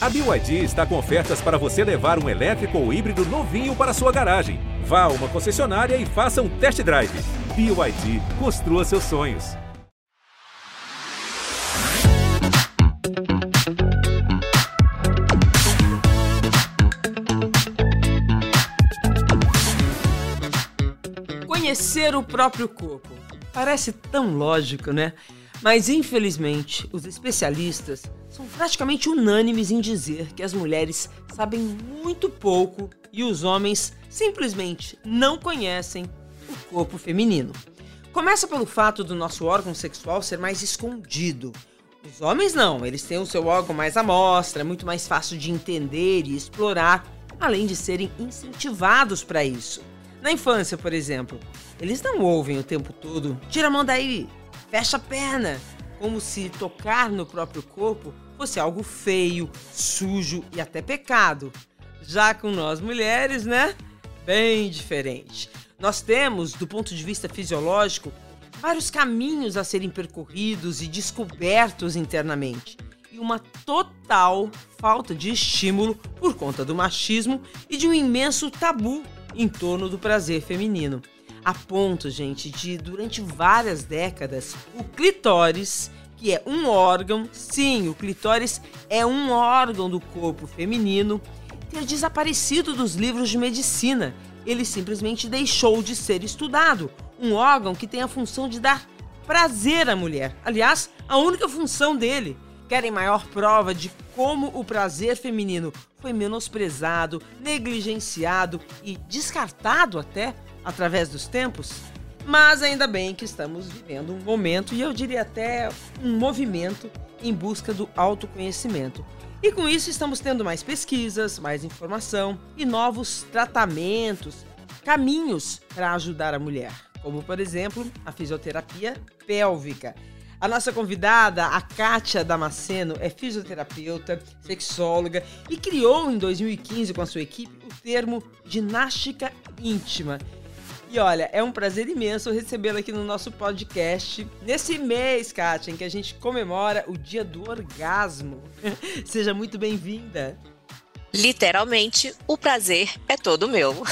A BYD está com ofertas para você levar um elétrico ou híbrido novinho para sua garagem. Vá a uma concessionária e faça um test drive. BYD, construa seus sonhos. Conhecer o próprio corpo. Parece tão lógico, né? Mas infelizmente, os especialistas são praticamente unânimes em dizer que as mulheres sabem muito pouco e os homens simplesmente não conhecem o corpo feminino. Começa pelo fato do nosso órgão sexual ser mais escondido. Os homens não, eles têm o seu órgão mais à mostra, é muito mais fácil de entender e explorar, além de serem incentivados para isso. Na infância, por exemplo, eles não ouvem o tempo todo: tira a mão daí, fecha a perna, como se tocar no próprio corpo fosse algo feio, sujo e até pecado. Já com nós mulheres, né? Bem diferente. Nós temos, do ponto de vista fisiológico, vários caminhos a serem percorridos e descobertos internamente. E uma total falta de estímulo por conta do machismo e de um imenso tabu em torno do prazer feminino. A ponto, gente, de durante várias décadas o clitóris, que é um órgão, sim, o clitóris é um órgão do corpo feminino, ter desaparecido dos livros de medicina. Ele simplesmente deixou de ser estudado. Um órgão que tem a função de dar prazer à mulher. Aliás, a única função dele. Querem maior prova de como o prazer feminino foi menosprezado, negligenciado e descartado até através dos tempos? Mas ainda bem que estamos vivendo um momento e eu diria até um movimento em busca do autoconhecimento. E com isso estamos tendo mais pesquisas, mais informação e novos tratamentos, caminhos para ajudar a mulher, como por exemplo a fisioterapia pélvica. A nossa convidada, a Kátia Damasceno, é fisioterapeuta, sexóloga e criou em 2015 com a sua equipe o termo ginástica íntima e olha, é um prazer imenso recebê-la aqui no nosso podcast nesse mês, Kátia, em que a gente comemora o Dia do Orgasmo. Seja muito bem-vinda. Literalmente, o prazer é todo meu.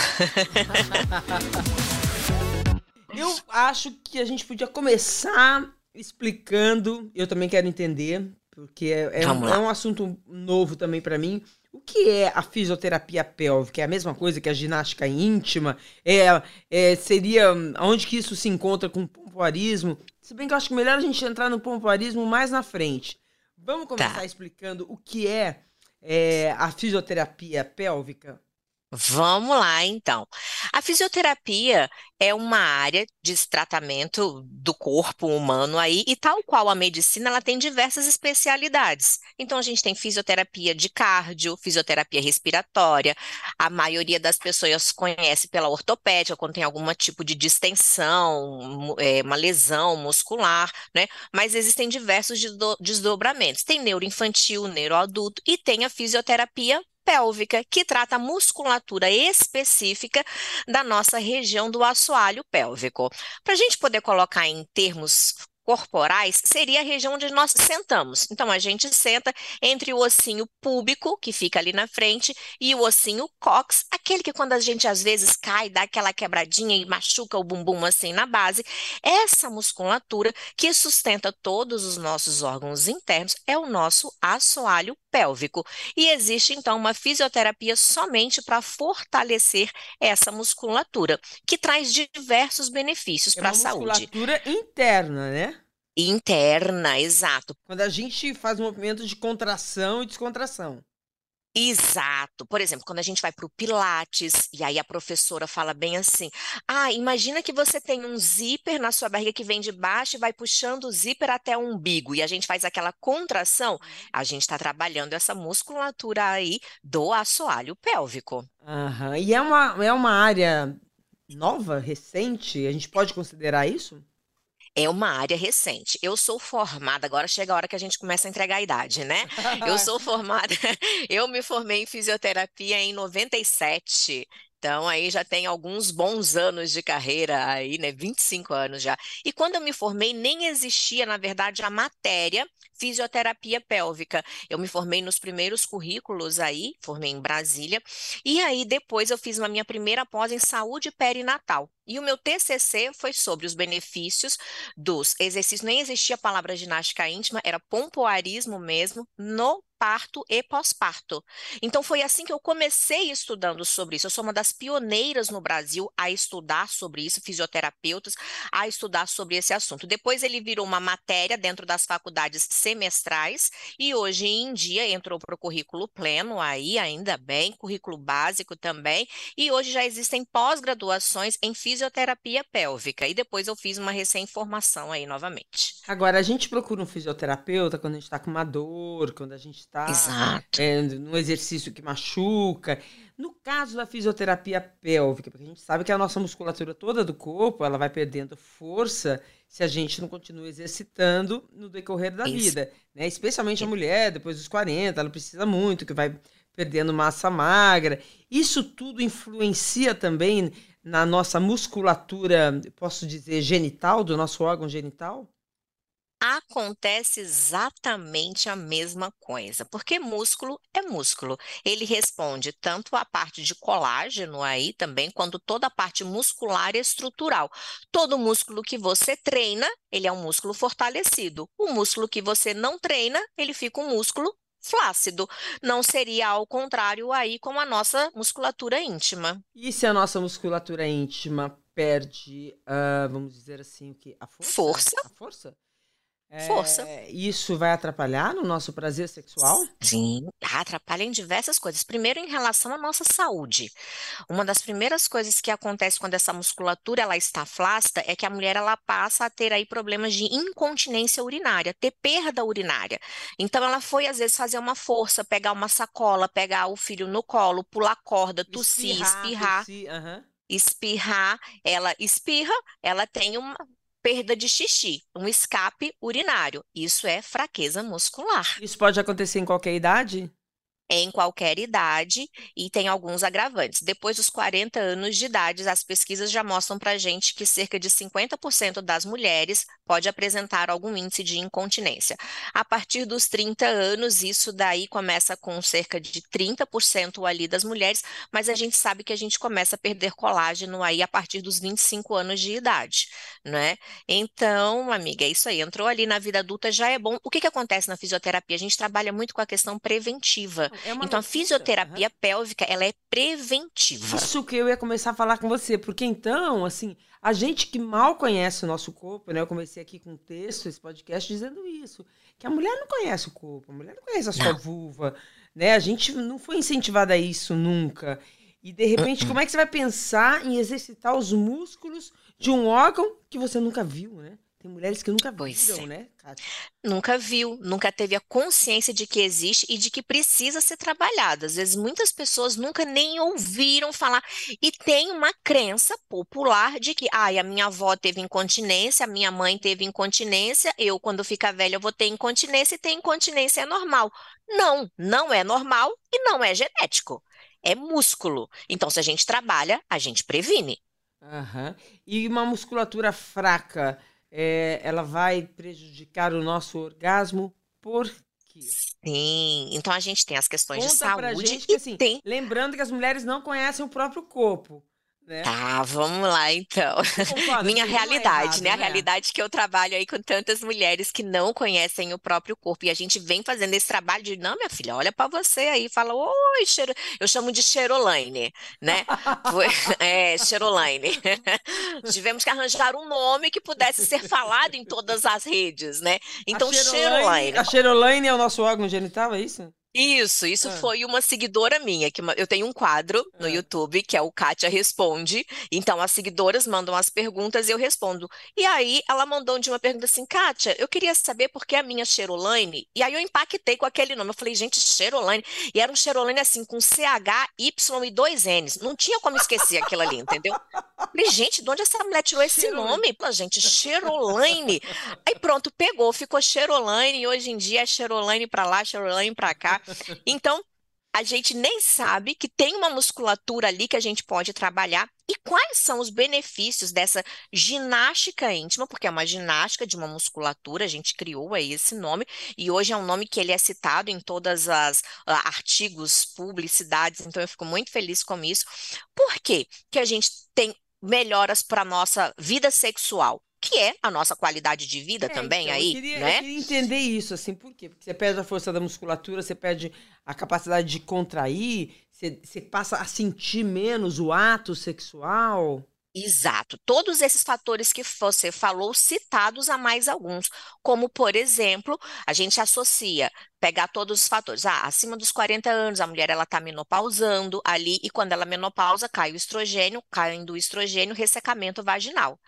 Eu acho que a gente podia começar explicando, eu também quero entender, porque é, é, um, é um assunto novo também para mim. O que é a fisioterapia pélvica? É a mesma coisa que a ginástica íntima? É, é seria onde que isso se encontra com o pompoarismo? Se bem que eu acho que melhor a gente entrar no pompoarismo mais na frente. Vamos começar tá. explicando o que é, é a fisioterapia pélvica? Vamos lá, então. A fisioterapia é uma área de tratamento do corpo humano aí, e tal qual a medicina, ela tem diversas especialidades. Então, a gente tem fisioterapia de cardio, fisioterapia respiratória, a maioria das pessoas conhece pela ortopédica, quando tem algum tipo de distensão, é, uma lesão muscular, né? Mas existem diversos desdobramentos. Tem neuroinfantil, neuroadulto, e tem a fisioterapia pélvica, que trata a musculatura específica da nossa região do assoalho pélvico. Para a gente poder colocar em termos corporais seria a região onde nós sentamos. Então, a gente senta entre o ossinho púbico, que fica ali na frente, e o ossinho cox, aquele que quando a gente às vezes cai, dá aquela quebradinha e machuca o bumbum assim na base. Essa musculatura que sustenta todos os nossos órgãos internos é o nosso assoalho pélvico. E existe então uma fisioterapia somente para fortalecer essa musculatura, que traz diversos benefícios é para a saúde. Musculatura interna, né? Interna, exato. Quando a gente faz um movimento de contração e descontração. Exato. Por exemplo, quando a gente vai para o Pilates, e aí a professora fala bem assim: ah, imagina que você tem um zíper na sua barriga que vem de baixo e vai puxando o zíper até o umbigo, e a gente faz aquela contração, a gente está trabalhando essa musculatura aí do assoalho pélvico. Aham. E é uma, é uma área nova, recente? A gente pode considerar isso? É uma área recente. Eu sou formada, agora chega a hora que a gente começa a entregar a idade, né? Eu sou formada, eu me formei em fisioterapia em 97. Então, aí já tem alguns bons anos de carreira, aí, né? 25 anos já. E quando eu me formei, nem existia, na verdade, a matéria fisioterapia pélvica. Eu me formei nos primeiros currículos aí, formei em Brasília, e aí depois eu fiz uma minha primeira pós em saúde perinatal. E o meu TCC foi sobre os benefícios dos exercícios, nem existia a palavra ginástica íntima, era pompoarismo mesmo, no parto e pós-parto. Então foi assim que eu comecei estudando sobre isso. Eu sou uma das pioneiras no Brasil a estudar sobre isso, fisioterapeutas, a estudar sobre esse assunto. Depois ele virou uma matéria dentro das faculdades semestrais e hoje em dia entrou para o currículo pleno aí, ainda bem, currículo básico também, e hoje já existem pós-graduações em fisioterapia pélvica. E depois eu fiz uma recém-formação aí novamente. Agora, a gente procura um fisioterapeuta quando a gente está com uma dor, quando a gente está é, num exercício que machuca. No caso da fisioterapia pélvica, porque a gente sabe que a nossa musculatura toda do corpo ela vai perdendo força se a gente não continua exercitando no decorrer da Isso. vida. Né? Especialmente a mulher, depois dos 40, ela precisa muito, que vai perdendo massa magra. Isso tudo influencia também na nossa musculatura, posso dizer, genital, do nosso órgão genital? Acontece exatamente a mesma coisa, porque músculo é músculo. Ele responde tanto à parte de colágeno aí também, quanto toda a parte muscular e estrutural. Todo músculo que você treina, ele é um músculo fortalecido. O músculo que você não treina, ele fica um músculo flácido. Não seria ao contrário aí com a nossa musculatura íntima. E se a nossa musculatura íntima perde, uh, vamos dizer assim, o que? A força? Força. A força? Força. É, isso vai atrapalhar no nosso prazer sexual? Sim, atrapalha em diversas coisas. Primeiro, em relação à nossa saúde. Uma das primeiras coisas que acontece quando essa musculatura ela está flácida é que a mulher ela passa a ter aí problemas de incontinência urinária, ter perda urinária. Então, ela foi às vezes fazer uma força, pegar uma sacola, pegar o filho no colo, pular corda, tossir, espirrar. espirrar. Tossir, espirrar, ela espirra, ela tem uma, perda de xixi, um escape urinário. Isso é fraqueza muscular. Isso pode acontecer em qualquer idade? Em qualquer idade e tem alguns agravantes. Depois dos 40 anos de idade, as pesquisas já mostram para a gente que cerca de 50% das mulheres pode apresentar algum índice de incontinência. A partir dos 30 anos, isso daí começa com cerca de 30% ali das mulheres, mas a gente sabe que a gente começa a perder colágeno aí a partir dos 25 anos de idade, né? Então, amiga, é isso aí. Entrou ali na vida adulta, já é bom. O que que acontece na fisioterapia? A gente trabalha muito com a questão preventiva. É então, a fisioterapia uhum. pélvica, ela é preventiva. Isso que eu ia começar a falar com você, porque então, assim, a gente que mal conhece o nosso corpo, né? Eu comecei aqui com um texto, esse podcast, dizendo isso, que a mulher não conhece o corpo, a mulher não conhece a sua não. vulva, né? A gente não foi incentivada a isso nunca. E, de repente, como é que você vai pensar em exercitar os músculos de um órgão que você nunca viu, né? Tem mulheres que nunca pois viram, é. né, Kátia? Nunca viu, nunca teve a consciência de que existe e de que precisa ser trabalhado. Às vezes, muitas pessoas nunca nem ouviram falar. E tem uma crença popular de que, ai, a minha avó teve incontinência, a minha mãe teve incontinência, eu, quando ficar velha, eu vou ter incontinência e ter incontinência é normal. Não, não é normal e não é genético. É músculo. Então, se a gente trabalha, a gente previne. Uhum. E uma musculatura fraca é, ela vai prejudicar o nosso orgasmo por quê? Sim, então a gente tem as questões Conta de saúde gente que, assim, tem... Lembrando que as mulheres não conhecem o próprio corpo. Né? Tá, vamos lá então. Minha é realidade, é errado, né? A né? realidade que eu trabalho aí com tantas mulheres que não conhecem o próprio corpo. E a gente vem fazendo esse trabalho de, não, minha filha, olha para você aí, fala, oi, cheiro... eu chamo de cheirolaine, né? é, cheirolaine. Tivemos que arranjar um nome que pudesse ser falado em todas as redes, né? Então, cheirolaine. A cheirolaine é o nosso órgão genital, é isso? Isso, isso ah. foi uma seguidora minha, que eu tenho um quadro no ah. YouTube, que é o Kátia Responde. Então, as seguidoras mandam as perguntas e eu respondo. E aí, ela mandou de uma pergunta assim, Kátia, eu queria saber por que a minha Cherolaine. E aí eu impactei com aquele nome. Eu falei, gente, Cherolaine. E era um Cherolaine assim, com CH, Y e dois N's. Não tinha como esquecer aquilo ali, entendeu? Eu falei, gente, de onde essa mulher tirou esse nome? Pô, gente, Cherolaine. Aí pronto, pegou, ficou Cherolaine. E hoje em dia é Cherolaine pra lá, Cherolaine pra cá. Então, a gente nem sabe que tem uma musculatura ali que a gente pode trabalhar e quais são os benefícios dessa ginástica íntima, porque é uma ginástica de uma musculatura, a gente criou aí esse nome, e hoje é um nome que ele é citado em todas as uh, artigos, publicidades, então eu fico muito feliz com isso. Por quê que a gente tem melhoras para a nossa vida sexual? Que é a nossa qualidade de vida é, também então, aí, eu queria, né? Eu queria entender isso, assim, por quê? Porque você perde a força da musculatura, você perde a capacidade de contrair, você, você passa a sentir menos o ato sexual. Exato. Todos esses fatores que você falou, citados a mais alguns, como, por exemplo, a gente associa pegar todos os fatores. Ah, acima dos 40 anos, a mulher ela está menopausando ali, e quando ela menopausa, cai o estrogênio, caindo o estrogênio, ressecamento vaginal.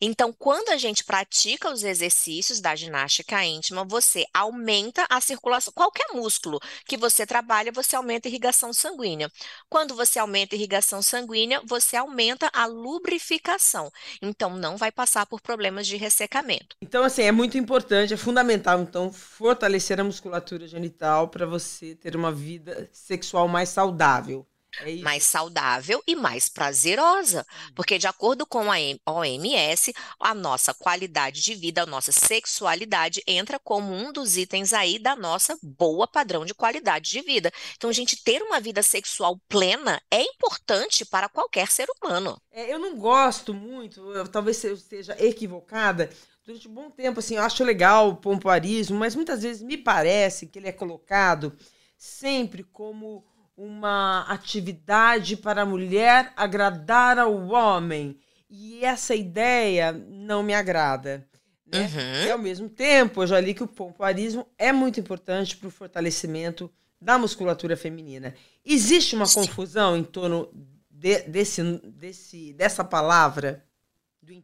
Então, quando a gente pratica os exercícios da ginástica íntima, você aumenta a circulação. Qualquer músculo que você trabalha, você aumenta a irrigação sanguínea. Quando você aumenta a irrigação sanguínea, você aumenta a lubrificação. Então, não vai passar por problemas de ressecamento. Então, assim, é muito importante, é fundamental, então, fortalecer a musculatura genital para você ter uma vida sexual mais saudável. É mais saudável e mais prazerosa. Porque, de acordo com a OMS, a nossa qualidade de vida, a nossa sexualidade entra como um dos itens aí da nossa boa padrão de qualidade de vida. Então, a gente ter uma vida sexual plena é importante para qualquer ser humano. É, eu não gosto muito, eu, talvez eu esteja equivocada, durante um bom tempo, assim, eu acho legal o pompoarismo, mas muitas vezes me parece que ele é colocado sempre como uma atividade para a mulher agradar ao homem. E essa ideia não me agrada. Né? Uhum. E ao mesmo tempo, eu já li que o pompoarismo é muito importante para o fortalecimento da musculatura feminina. Existe uma Sim. confusão em torno de, desse, desse, dessa palavra?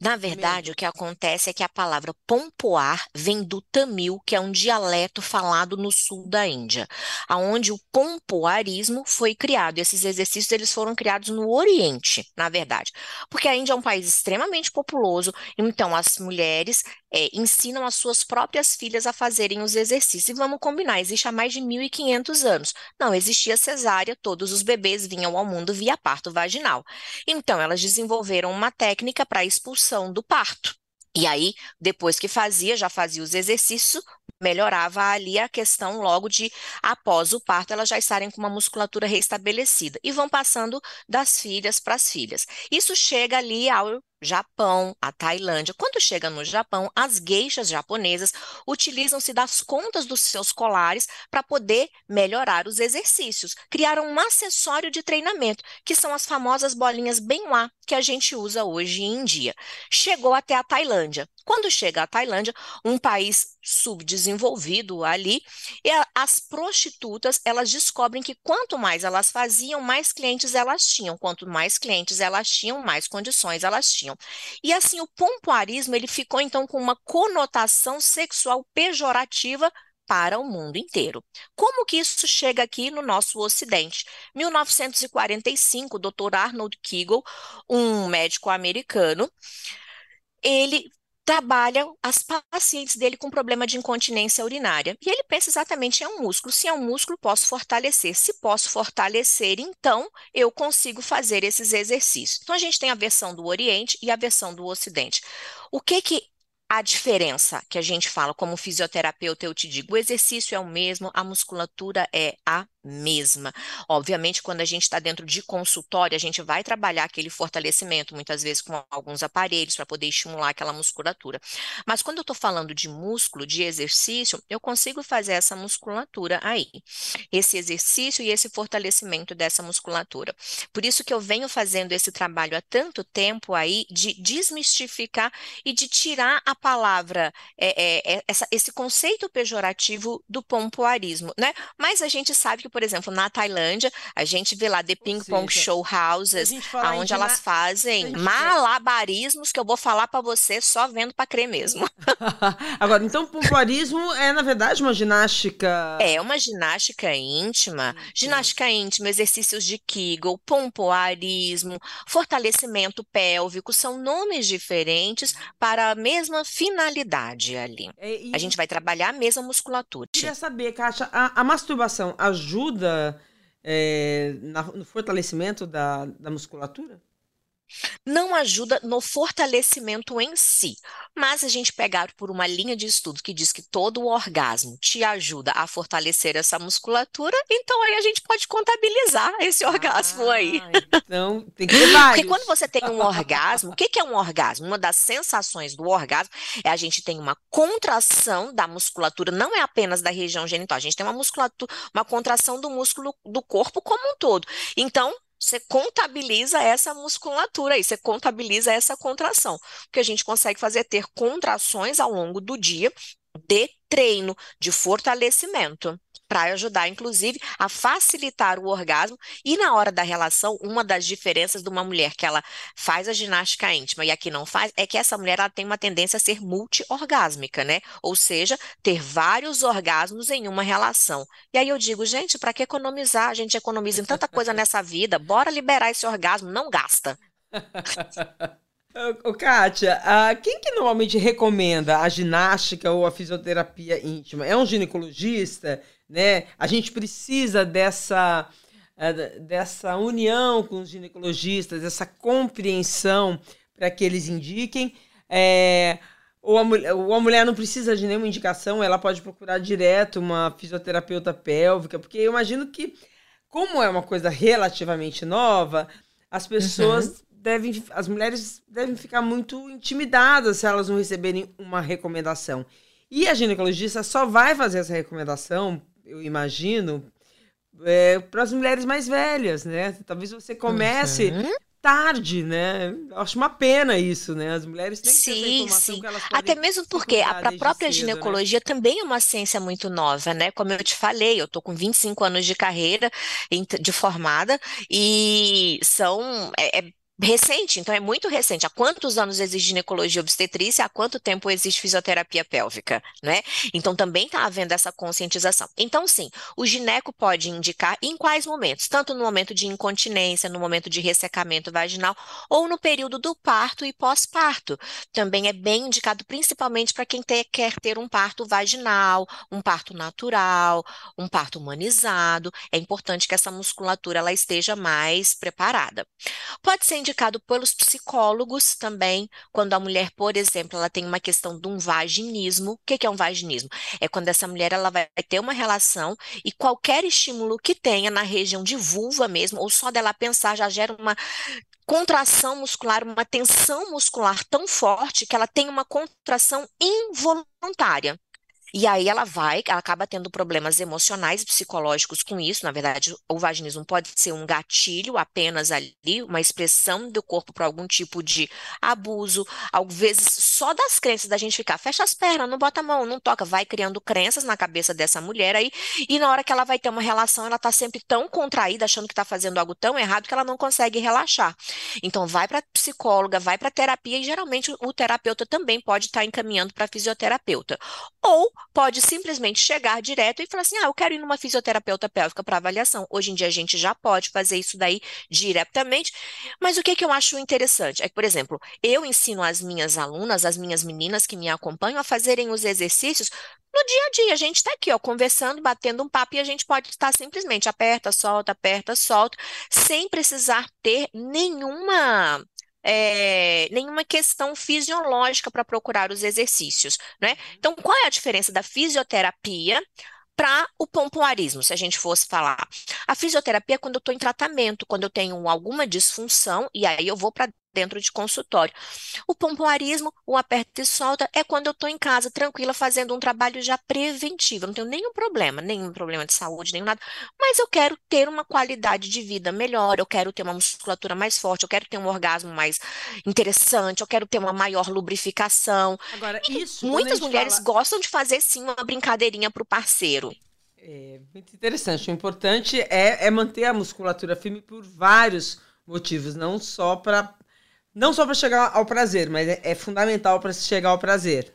Na verdade, o que acontece é que a palavra pompoar vem do tamil, que é um dialeto falado no sul da Índia, aonde o pompoarismo foi criado. Esses exercícios eles foram criados no Oriente, na verdade, porque a Índia é um país extremamente populoso, então as mulheres é, ensinam as suas próprias filhas a fazerem os exercícios. E vamos combinar, existe há mais de 1.500 anos. Não existia cesárea, todos os bebês vinham ao mundo via parto vaginal. Então, elas desenvolveram uma técnica para expulsar expulsão do parto. E aí, depois que fazia, já fazia os exercícios, melhorava ali a questão logo de, após o parto, elas já estarem com uma musculatura restabelecida. E vão passando das filhas para as filhas. Isso chega ali ao Japão, a Tailândia. Quando chega no Japão, as geixas japonesas utilizam-se das contas dos seus colares para poder melhorar os exercícios. Criaram um acessório de treinamento, que são as famosas bolinhas Benwa, que a gente usa hoje em dia. Chegou até a Tailândia. Quando chega à Tailândia, um país subdesenvolvido ali, as prostitutas, elas descobrem que quanto mais elas faziam, mais clientes elas tinham. Quanto mais clientes elas tinham, mais condições elas tinham. E assim, o pompoarismo, ele ficou então com uma conotação sexual pejorativa para o mundo inteiro. Como que isso chega aqui no nosso Ocidente? 1945, o Dr. Arnold Kegel, um médico americano, ele trabalha as pacientes dele com problema de incontinência urinária. E ele pensa exatamente em um músculo. Se é um músculo, posso fortalecer. Se posso fortalecer, então eu consigo fazer esses exercícios. Então a gente tem a versão do Oriente e a versão do Ocidente. O que que a diferença que a gente fala como fisioterapeuta, eu te digo, o exercício é o mesmo, a musculatura é a mesma. Obviamente, quando a gente está dentro de consultório, a gente vai trabalhar aquele fortalecimento, muitas vezes com alguns aparelhos para poder estimular aquela musculatura. Mas quando eu estou falando de músculo, de exercício, eu consigo fazer essa musculatura aí, esse exercício e esse fortalecimento dessa musculatura. Por isso que eu venho fazendo esse trabalho há tanto tempo aí de desmistificar e de tirar a palavra, é, é, essa, esse conceito pejorativo do pompoarismo, né? Mas a gente sabe que por exemplo, na Tailândia, a gente vê lá The Ping Pong Show Houses, onde elas fazem malabarismos que eu vou falar para você só vendo para crer mesmo. Agora, então, pompoarismo é, na verdade, uma ginástica. É uma ginástica íntima. Ginástica íntima, exercícios de Kegel, pompoarismo, fortalecimento pélvico, são nomes diferentes para a mesma finalidade ali. É, e... A gente vai trabalhar a mesma musculatura. Queria saber, Kátia, a, a masturbação ajuda ajuda é, na, no fortalecimento da, da musculatura? Não ajuda no fortalecimento em si. Mas a gente pegar por uma linha de estudo que diz que todo o orgasmo te ajuda a fortalecer essa musculatura, então aí a gente pode contabilizar esse orgasmo ah, aí. Então tem que ter vários. Porque quando você tem um orgasmo, o que, que é um orgasmo? Uma das sensações do orgasmo é a gente tem uma contração da musculatura, não é apenas da região genital, a gente tem uma musculatura, uma contração do músculo do corpo como um todo. Então, você contabiliza essa musculatura aí, você contabiliza essa contração. O que a gente consegue fazer é ter contrações ao longo do dia de treino, de fortalecimento para ajudar, inclusive, a facilitar o orgasmo. E na hora da relação, uma das diferenças de uma mulher que ela faz a ginástica íntima e a que não faz é que essa mulher ela tem uma tendência a ser multiorgásmica, né? Ou seja, ter vários orgasmos em uma relação. E aí eu digo, gente, para que economizar? A gente economiza em tanta coisa nessa vida, bora liberar esse orgasmo, não gasta. Ô, Kátia, uh, quem que normalmente recomenda a ginástica ou a fisioterapia íntima? É um ginecologista? Né? A gente precisa dessa, eh, dessa união com os ginecologistas, dessa compreensão para que eles indiquem. É, ou, a mulher, ou a mulher não precisa de nenhuma indicação, ela pode procurar direto uma fisioterapeuta pélvica, porque eu imagino que, como é uma coisa relativamente nova, as pessoas uhum. devem, as mulheres devem ficar muito intimidadas se elas não receberem uma recomendação. E a ginecologista só vai fazer essa recomendação eu imagino, é, para as mulheres mais velhas, né? Talvez você comece uhum. tarde, né? Eu acho uma pena isso, né? As mulheres têm que sim, ter essa informação sim. que elas Até mesmo porque a própria cedo, né? ginecologia né? também é uma ciência muito nova, né? Como eu te falei, eu tô com 25 anos de carreira de formada e são é, é recente, então é muito recente. Há quantos anos existe ginecologia obstetrícia? Há quanto tempo existe fisioterapia pélvica, né? Então também está havendo essa conscientização. Então, sim, o gineco pode indicar em quais momentos, tanto no momento de incontinência, no momento de ressecamento vaginal, ou no período do parto e pós-parto. Também é bem indicado, principalmente para quem ter, quer ter um parto vaginal, um parto natural, um parto humanizado. É importante que essa musculatura ela esteja mais preparada. Pode ser indicado pelos psicólogos também, quando a mulher, por exemplo, ela tem uma questão de um vaginismo. O que é um vaginismo? É quando essa mulher ela vai ter uma relação e qualquer estímulo que tenha na região de vulva mesmo, ou só dela pensar, já gera uma contração muscular, uma tensão muscular tão forte que ela tem uma contração involuntária. E aí ela vai, ela acaba tendo problemas emocionais e psicológicos com isso. Na verdade, o vaginismo pode ser um gatilho apenas ali, uma expressão do corpo para algum tipo de abuso. Às vezes, só das crenças da gente ficar, fecha as pernas, não bota a mão, não toca, vai criando crenças na cabeça dessa mulher aí. E na hora que ela vai ter uma relação, ela tá sempre tão contraída, achando que tá fazendo algo tão errado que ela não consegue relaxar. Então, vai para psicóloga, vai para terapia e geralmente o terapeuta também pode estar tá encaminhando para fisioterapeuta. Ou pode simplesmente chegar direto e falar assim: ah, eu quero ir numa fisioterapeuta pélvica para avaliação. Hoje em dia a gente já pode fazer isso daí diretamente. Mas o que, que eu acho interessante é que, por exemplo, eu ensino as minhas alunas, as minhas meninas que me acompanham, a fazerem os exercícios no dia a dia. A gente está aqui, ó, conversando, batendo um papo e a gente pode estar simplesmente aperta, solta, aperta, solta, sem precisar ter nenhuma é, nenhuma questão fisiológica para procurar os exercícios, né? Então, qual é a diferença da fisioterapia para o pompoarismo, se a gente fosse falar. A fisioterapia é quando eu estou em tratamento, quando eu tenho alguma disfunção, e aí eu vou para dentro de consultório. O pompoarismo, o aperta e solta, é quando eu estou em casa, tranquila, fazendo um trabalho já preventivo. Eu não tenho nenhum problema, nenhum problema de saúde, nenhum nada, mas eu quero ter uma qualidade de vida melhor, eu quero ter uma musculatura mais forte, eu quero ter um orgasmo mais interessante, eu quero ter uma maior lubrificação. Agora, isso. Muitas mulheres fala... gostam de fazer sim uma brincadeirinha para o parceiro. É muito interessante. O importante é, é manter a musculatura firme por vários motivos, não só para não só para chegar ao prazer, mas é, é fundamental para se chegar ao prazer.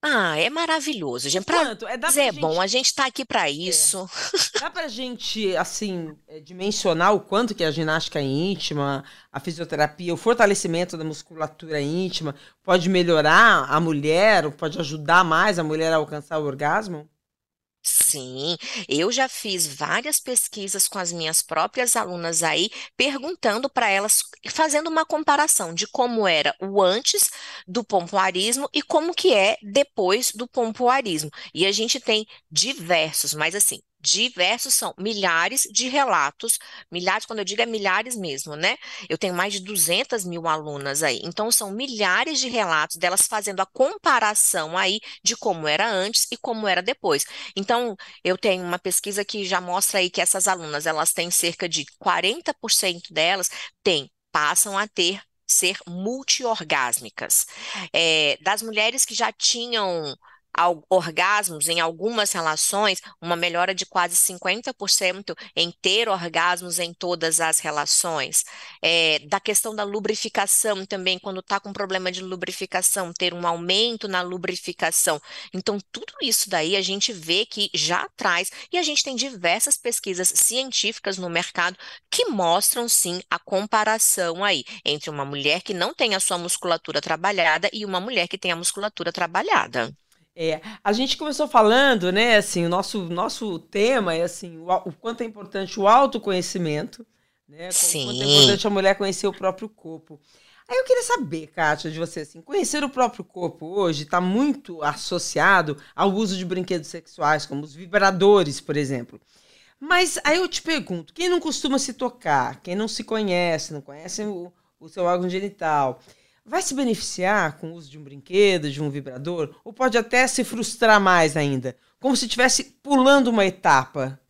Ah, é maravilhoso, gente. Pra Quanto? É, dá pra é gente... bom, a gente tá aqui para é. isso. É. Dá pra gente, assim, é, dimensionar o quanto que a ginástica íntima, a fisioterapia, o fortalecimento da musculatura íntima pode melhorar a mulher, pode ajudar mais a mulher a alcançar o orgasmo? Sim, eu já fiz várias pesquisas com as minhas próprias alunas aí, perguntando para elas, fazendo uma comparação de como era o antes do pompoarismo e como que é depois do pompoarismo. E a gente tem diversos, mas assim, diversos, são milhares de relatos, milhares, quando eu digo é milhares mesmo, né? Eu tenho mais de 200 mil alunas aí, então são milhares de relatos delas fazendo a comparação aí de como era antes e como era depois. Então, eu tenho uma pesquisa que já mostra aí que essas alunas, elas têm cerca de 40% delas têm, passam a ter ser multiorgásmicas. É, das mulheres que já tinham orgasmos em algumas relações, uma melhora de quase 50% em ter orgasmos em todas as relações. É, da questão da lubrificação também, quando está com problema de lubrificação, ter um aumento na lubrificação. Então, tudo isso daí a gente vê que já traz, e a gente tem diversas pesquisas científicas no mercado que mostram sim a comparação aí entre uma mulher que não tem a sua musculatura trabalhada e uma mulher que tem a musculatura trabalhada. É, a gente começou falando, né, assim, o nosso, nosso tema é assim, o, o quanto é importante o autoconhecimento, né? Sim. Quanto é importante a mulher conhecer o próprio corpo. Aí eu queria saber, Kátia, de você, assim, conhecer o próprio corpo hoje está muito associado ao uso de brinquedos sexuais, como os vibradores, por exemplo. Mas aí eu te pergunto, quem não costuma se tocar, quem não se conhece, não conhece o, o seu órgão genital, vai se beneficiar com o uso de um brinquedo, de um vibrador, ou pode até se frustrar mais ainda, como se estivesse pulando uma etapa?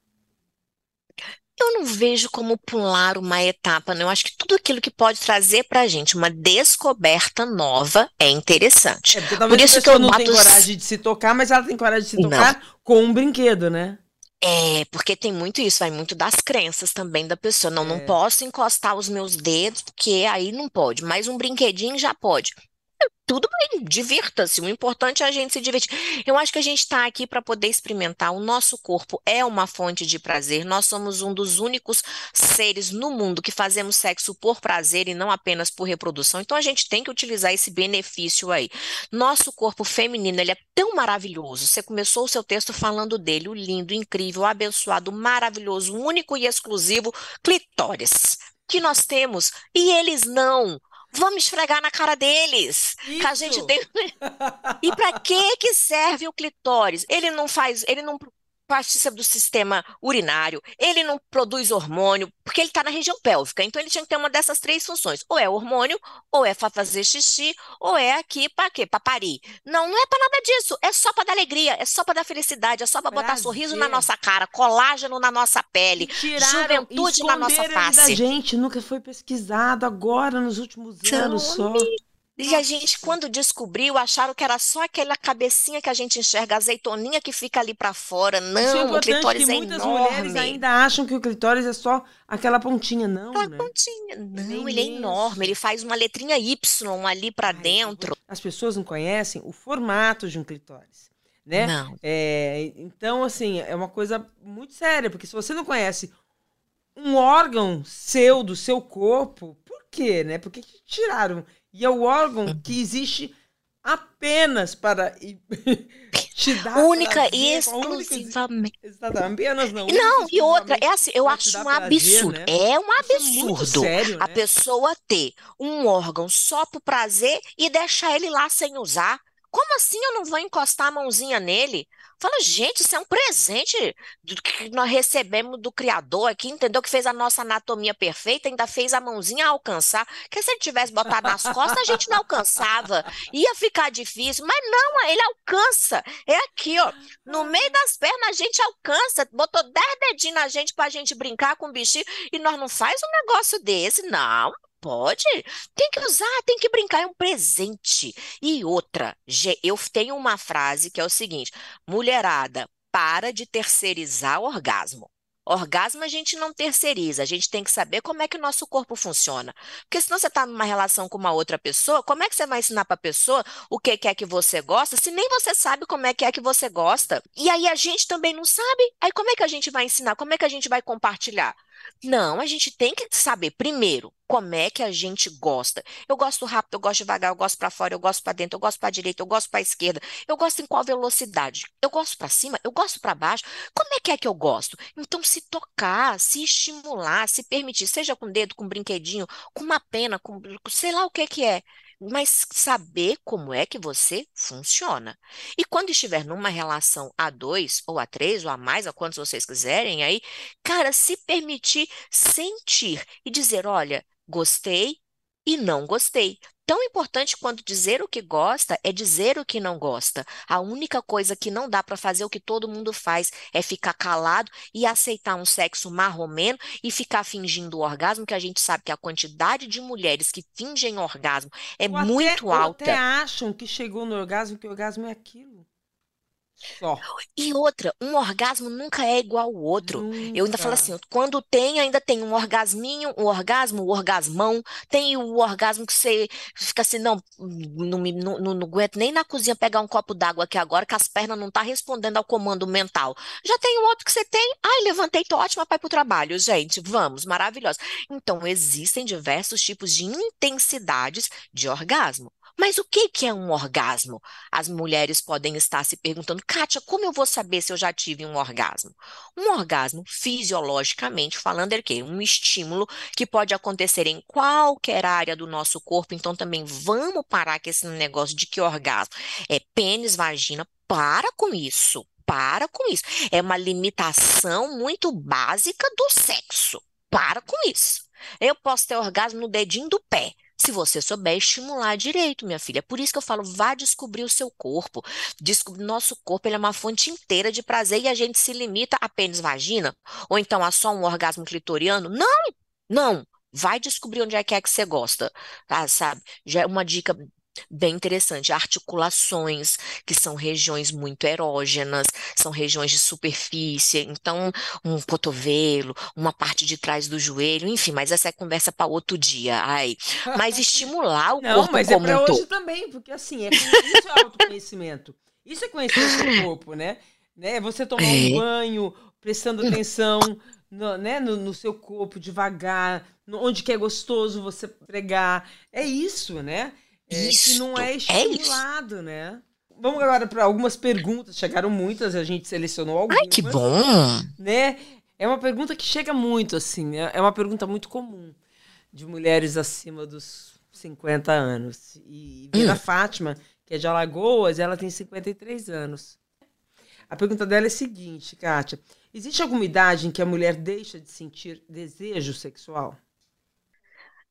Eu não vejo como pular uma etapa, não. Eu acho que tudo aquilo que pode trazer para a gente uma descoberta nova é interessante. É, porque talvez Por isso a pessoa que eu não boto... tem coragem de se tocar, mas ela tem coragem de se tocar não. com um brinquedo, né? É, porque tem muito isso, vai muito das crenças também da pessoa. Não, não é. posso encostar os meus dedos, porque aí não pode, mas um brinquedinho já pode tudo bem, divirta-se. O importante é a gente se divertir. Eu acho que a gente está aqui para poder experimentar. O nosso corpo é uma fonte de prazer. Nós somos um dos únicos seres no mundo que fazemos sexo por prazer e não apenas por reprodução. Então a gente tem que utilizar esse benefício aí. Nosso corpo feminino, ele é tão maravilhoso. Você começou o seu texto falando dele, o lindo, incrível, abençoado, maravilhoso, único e exclusivo clitóris que nós temos e eles não. Vamos esfregar na cara deles. Isso. Que a gente tem. e para que que serve o clitóris? Ele não faz, ele não participa do sistema urinário, ele não produz hormônio, porque ele está na região pélvica. Então ele tinha que ter uma dessas três funções: ou é hormônio, ou é para fazer xixi, ou é aqui para quê? Para parir. Não, não é para nada disso. É só para dar alegria, é só para dar felicidade, é só para botar sorriso na nossa cara, colágeno na nossa pele, tiraram, juventude na nossa face. Da gente nunca foi pesquisado agora nos últimos anos só. E a gente, quando descobriu, acharam que era só aquela cabecinha que a gente enxerga, a azeitoninha que fica ali para fora. Não, é o clitóris que é muitas enorme. mulheres ainda acham que o clitóris é só aquela pontinha, não, aquela né? pontinha. Não, ele é enorme, ele faz uma letrinha Y ali para dentro. As pessoas não conhecem o formato de um clitóris. Né? Não. É, então, assim, é uma coisa muito séria, porque se você não conhece um órgão seu, do seu corpo, por quê, né? Por que tiraram e é o órgão uhum. que existe apenas para te dar única e exclusivamente. Exatamente. Apenas não. Não, e outra, é assim, eu acho um prazer, absurdo. Né? É um absurdo é sério, a né? pessoa ter um órgão só por prazer e deixar ele lá sem usar. Como assim eu não vou encostar a mãozinha nele? Fala, gente, isso é um presente que nós recebemos do Criador aqui, entendeu? Que fez a nossa anatomia perfeita, ainda fez a mãozinha alcançar. Que se ele tivesse botado nas costas, a gente não alcançava. Ia ficar difícil, mas não, ele alcança. É aqui, ó. No meio das pernas a gente alcança. Botou dez dedinhos na gente pra gente brincar com o bichinho e nós não faz um negócio desse, não. Pode, tem que usar, tem que brincar, é um presente. E outra, eu tenho uma frase que é o seguinte: mulherada, para de terceirizar o orgasmo. Orgasmo a gente não terceiriza, a gente tem que saber como é que o nosso corpo funciona. Porque senão você está numa relação com uma outra pessoa, como é que você vai ensinar para a pessoa o que é que você gosta, se nem você sabe como é que é que você gosta? E aí a gente também não sabe, aí como é que a gente vai ensinar? Como é que a gente vai compartilhar? Não, a gente tem que saber primeiro como é que a gente gosta. Eu gosto rápido, eu gosto devagar, eu gosto para fora, eu gosto para dentro, eu gosto para direita, eu gosto para esquerda. Eu gosto em qual velocidade? Eu gosto para cima, eu gosto para baixo. Como é que é que eu gosto? Então se tocar, se estimular, se permitir, seja com dedo, com brinquedinho, com uma pena, com sei lá o que que é mas saber como é que você funciona. E quando estiver numa relação a dois, ou a três, ou a mais, a quantos vocês quiserem aí, cara, se permitir sentir e dizer: olha, gostei e não gostei. Tão importante quanto dizer o que gosta é dizer o que não gosta. A única coisa que não dá para fazer o que todo mundo faz é ficar calado e aceitar um sexo marromeno e ficar fingindo o orgasmo, que a gente sabe que a quantidade de mulheres que fingem orgasmo é ou muito até, alta. Ou até acham que chegou no orgasmo, que o orgasmo é aquilo. Só. E outra, um orgasmo nunca é igual ao outro. Eu ainda falo Nunca. assim, quando tem, ainda tem um orgasminho, um orgasmo, um orgasmão. Tem o orgasmo que você fica assim, não, não, não, não, não aguento nem na cozinha pegar um copo d'água aqui agora, que as pernas não estão respondendo ao comando mental. Já tem um outro que você tem, ai, levantei, tô ótima para ir pro trabalho, gente, vamos, maravilhosa. Então, existem diversos tipos de intensidades de orgasmo. Mas o que que é um orgasmo? As mulheres podem estar se perguntando, Kátia, como eu vou saber se eu já tive um orgasmo? Um orgasmo, fisiologicamente falando, é o quê? Um estímulo que pode acontecer em qualquer área do nosso corpo. Então, também vamos parar com esse negócio de que orgasmo é pênis, vagina. Para com isso. Para com isso. É uma limitação muito básica do sexo. Para com isso. Eu posso ter orgasmo no dedinho do pé. Se você souber estimular direito, minha filha. Por isso que eu falo, vá descobrir o seu corpo. Nosso corpo, ele é uma fonte inteira de prazer e a gente se limita a pênis vagina ou então a só um orgasmo clitoriano. Não, não. Vai descobrir onde é que é que você gosta, tá, sabe? Já é uma dica bem interessante. Articulações, que são regiões muito erógenas, são regiões de superfície. Então, um cotovelo, uma parte de trás do joelho, enfim, mas essa é conversa para outro dia. Ai, mas estimular o Não, corpo mas é como pra um hoje também, porque assim, é, isso é autoconhecimento. Isso é conhecer o seu corpo, né? né? É Você tomar um É. banho, prestando atenção no, né, no, no seu corpo devagar, onde que é gostoso você pregar. É isso, né? É, que não é Isto, é isso. estimulado, né? Vamos agora para algumas perguntas. Chegaram muitas, a gente selecionou algumas. Ai, que bom! né? É uma pergunta que chega muito, assim, é é uma pergunta muito comum de mulheres acima dos 50 anos. E vem Hum. Fátima, que é de Alagoas, ela tem 53 anos. A pergunta dela é a seguinte, Kátia: existe alguma idade em que a mulher deixa de sentir desejo sexual?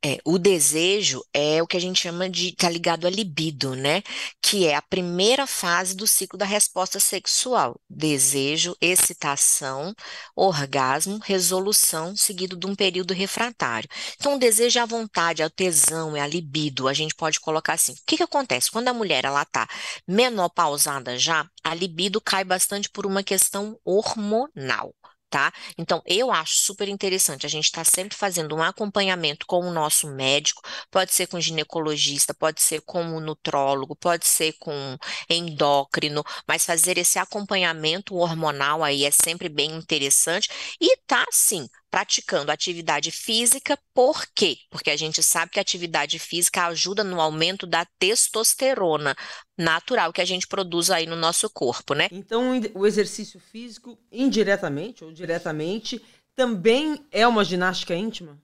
É, o desejo é o que a gente chama de, tá ligado à libido, né? Que é a primeira fase do ciclo da resposta sexual. Desejo, excitação, orgasmo, resolução, seguido de um período refratário. Então, o desejo é a vontade, é o tesão, é a libido. A gente pode colocar assim. O que que acontece? Quando a mulher, ela tá menopausada já, a libido cai bastante por uma questão hormonal. Tá? Então, eu acho super interessante a gente estar sempre fazendo um acompanhamento com o nosso médico, pode ser com ginecologista, pode ser com o nutrólogo, pode ser com endócrino, mas fazer esse acompanhamento hormonal aí é sempre bem interessante e tá, sim, praticando atividade física, por quê? Porque a gente sabe que a atividade física ajuda no aumento da testosterona natural que a gente produz aí no nosso corpo, né? Então, o exercício físico, indiretamente ou diretamente, também é uma ginástica íntima?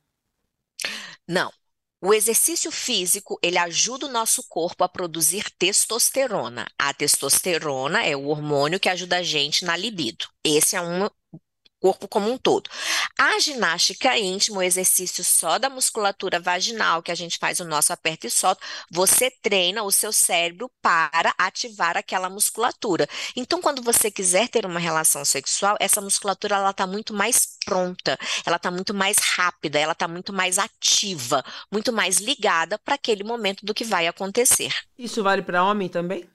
Não. O exercício físico, ele ajuda o nosso corpo a produzir testosterona. A testosterona é o hormônio que ajuda a gente na libido. Esse é um corpo como um todo. A ginástica íntima, o exercício só da musculatura vaginal, que a gente faz o nosso aperto e solta, você treina o seu cérebro para ativar aquela musculatura. Então, quando você quiser ter uma relação sexual, essa musculatura ela está muito mais pronta, ela está muito mais rápida, ela está muito mais ativa, muito mais ligada para aquele momento do que vai acontecer. Isso vale para homem também?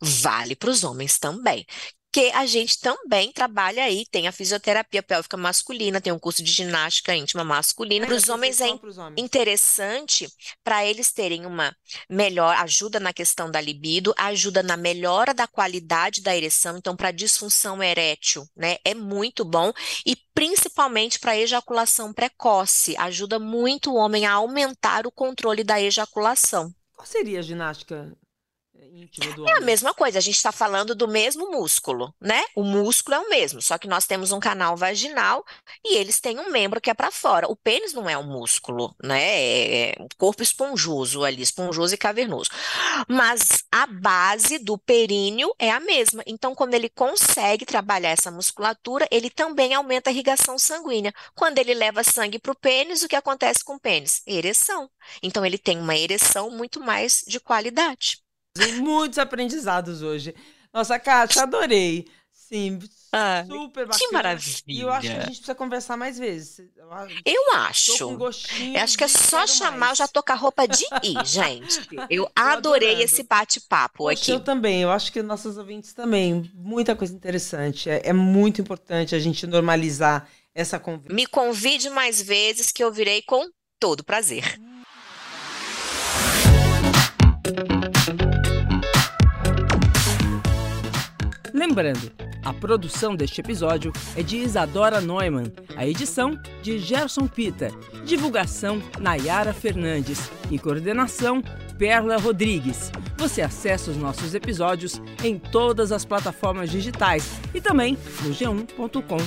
Vale para os homens também que a gente também trabalha aí, tem a fisioterapia pélvica masculina, tem um curso de ginástica íntima masculina. Para os homens é interessante para eles terem uma melhor ajuda na questão da libido, ajuda na melhora da qualidade da ereção, então para disfunção erétil, né, é muito bom e principalmente para ejaculação precoce, ajuda muito o homem a aumentar o controle da ejaculação. Qual seria a ginástica é a mesma coisa, a gente está falando do mesmo músculo, né? O músculo é o mesmo, só que nós temos um canal vaginal e eles têm um membro que é para fora. O pênis não é um músculo, né? É, é um corpo esponjoso ali, esponjoso e cavernoso. Mas a base do períneo é a mesma. Então, quando ele consegue trabalhar essa musculatura, ele também aumenta a irrigação sanguínea. Quando ele leva sangue para o pênis, o que acontece com o pênis? Ereção. Então, ele tem uma ereção muito mais de qualidade. Muitos aprendizados hoje. Nossa, Kátia, adorei. Sim, ah, super bacana. Que maravilha. E eu acho que a gente precisa conversar mais vezes. Eu acho. Eu acho que é só chamar, eu já tô com a roupa de ir, gente. Eu, adorei adorando. esse bate-papo aqui. Eu também. Eu acho que nossos ouvintes também. Muita coisa interessante. É, é muito importante a gente normalizar essa conversa. Me convide mais vezes que eu virei com todo prazer. Lembrando, a produção deste episódio é de Isadora Neumann, a edição de Gerson Pita, divulgação Nayara Fernandes e coordenação Perla Rodrigues. Você acessa os nossos episódios em todas as plataformas digitais e também no g1.com.br.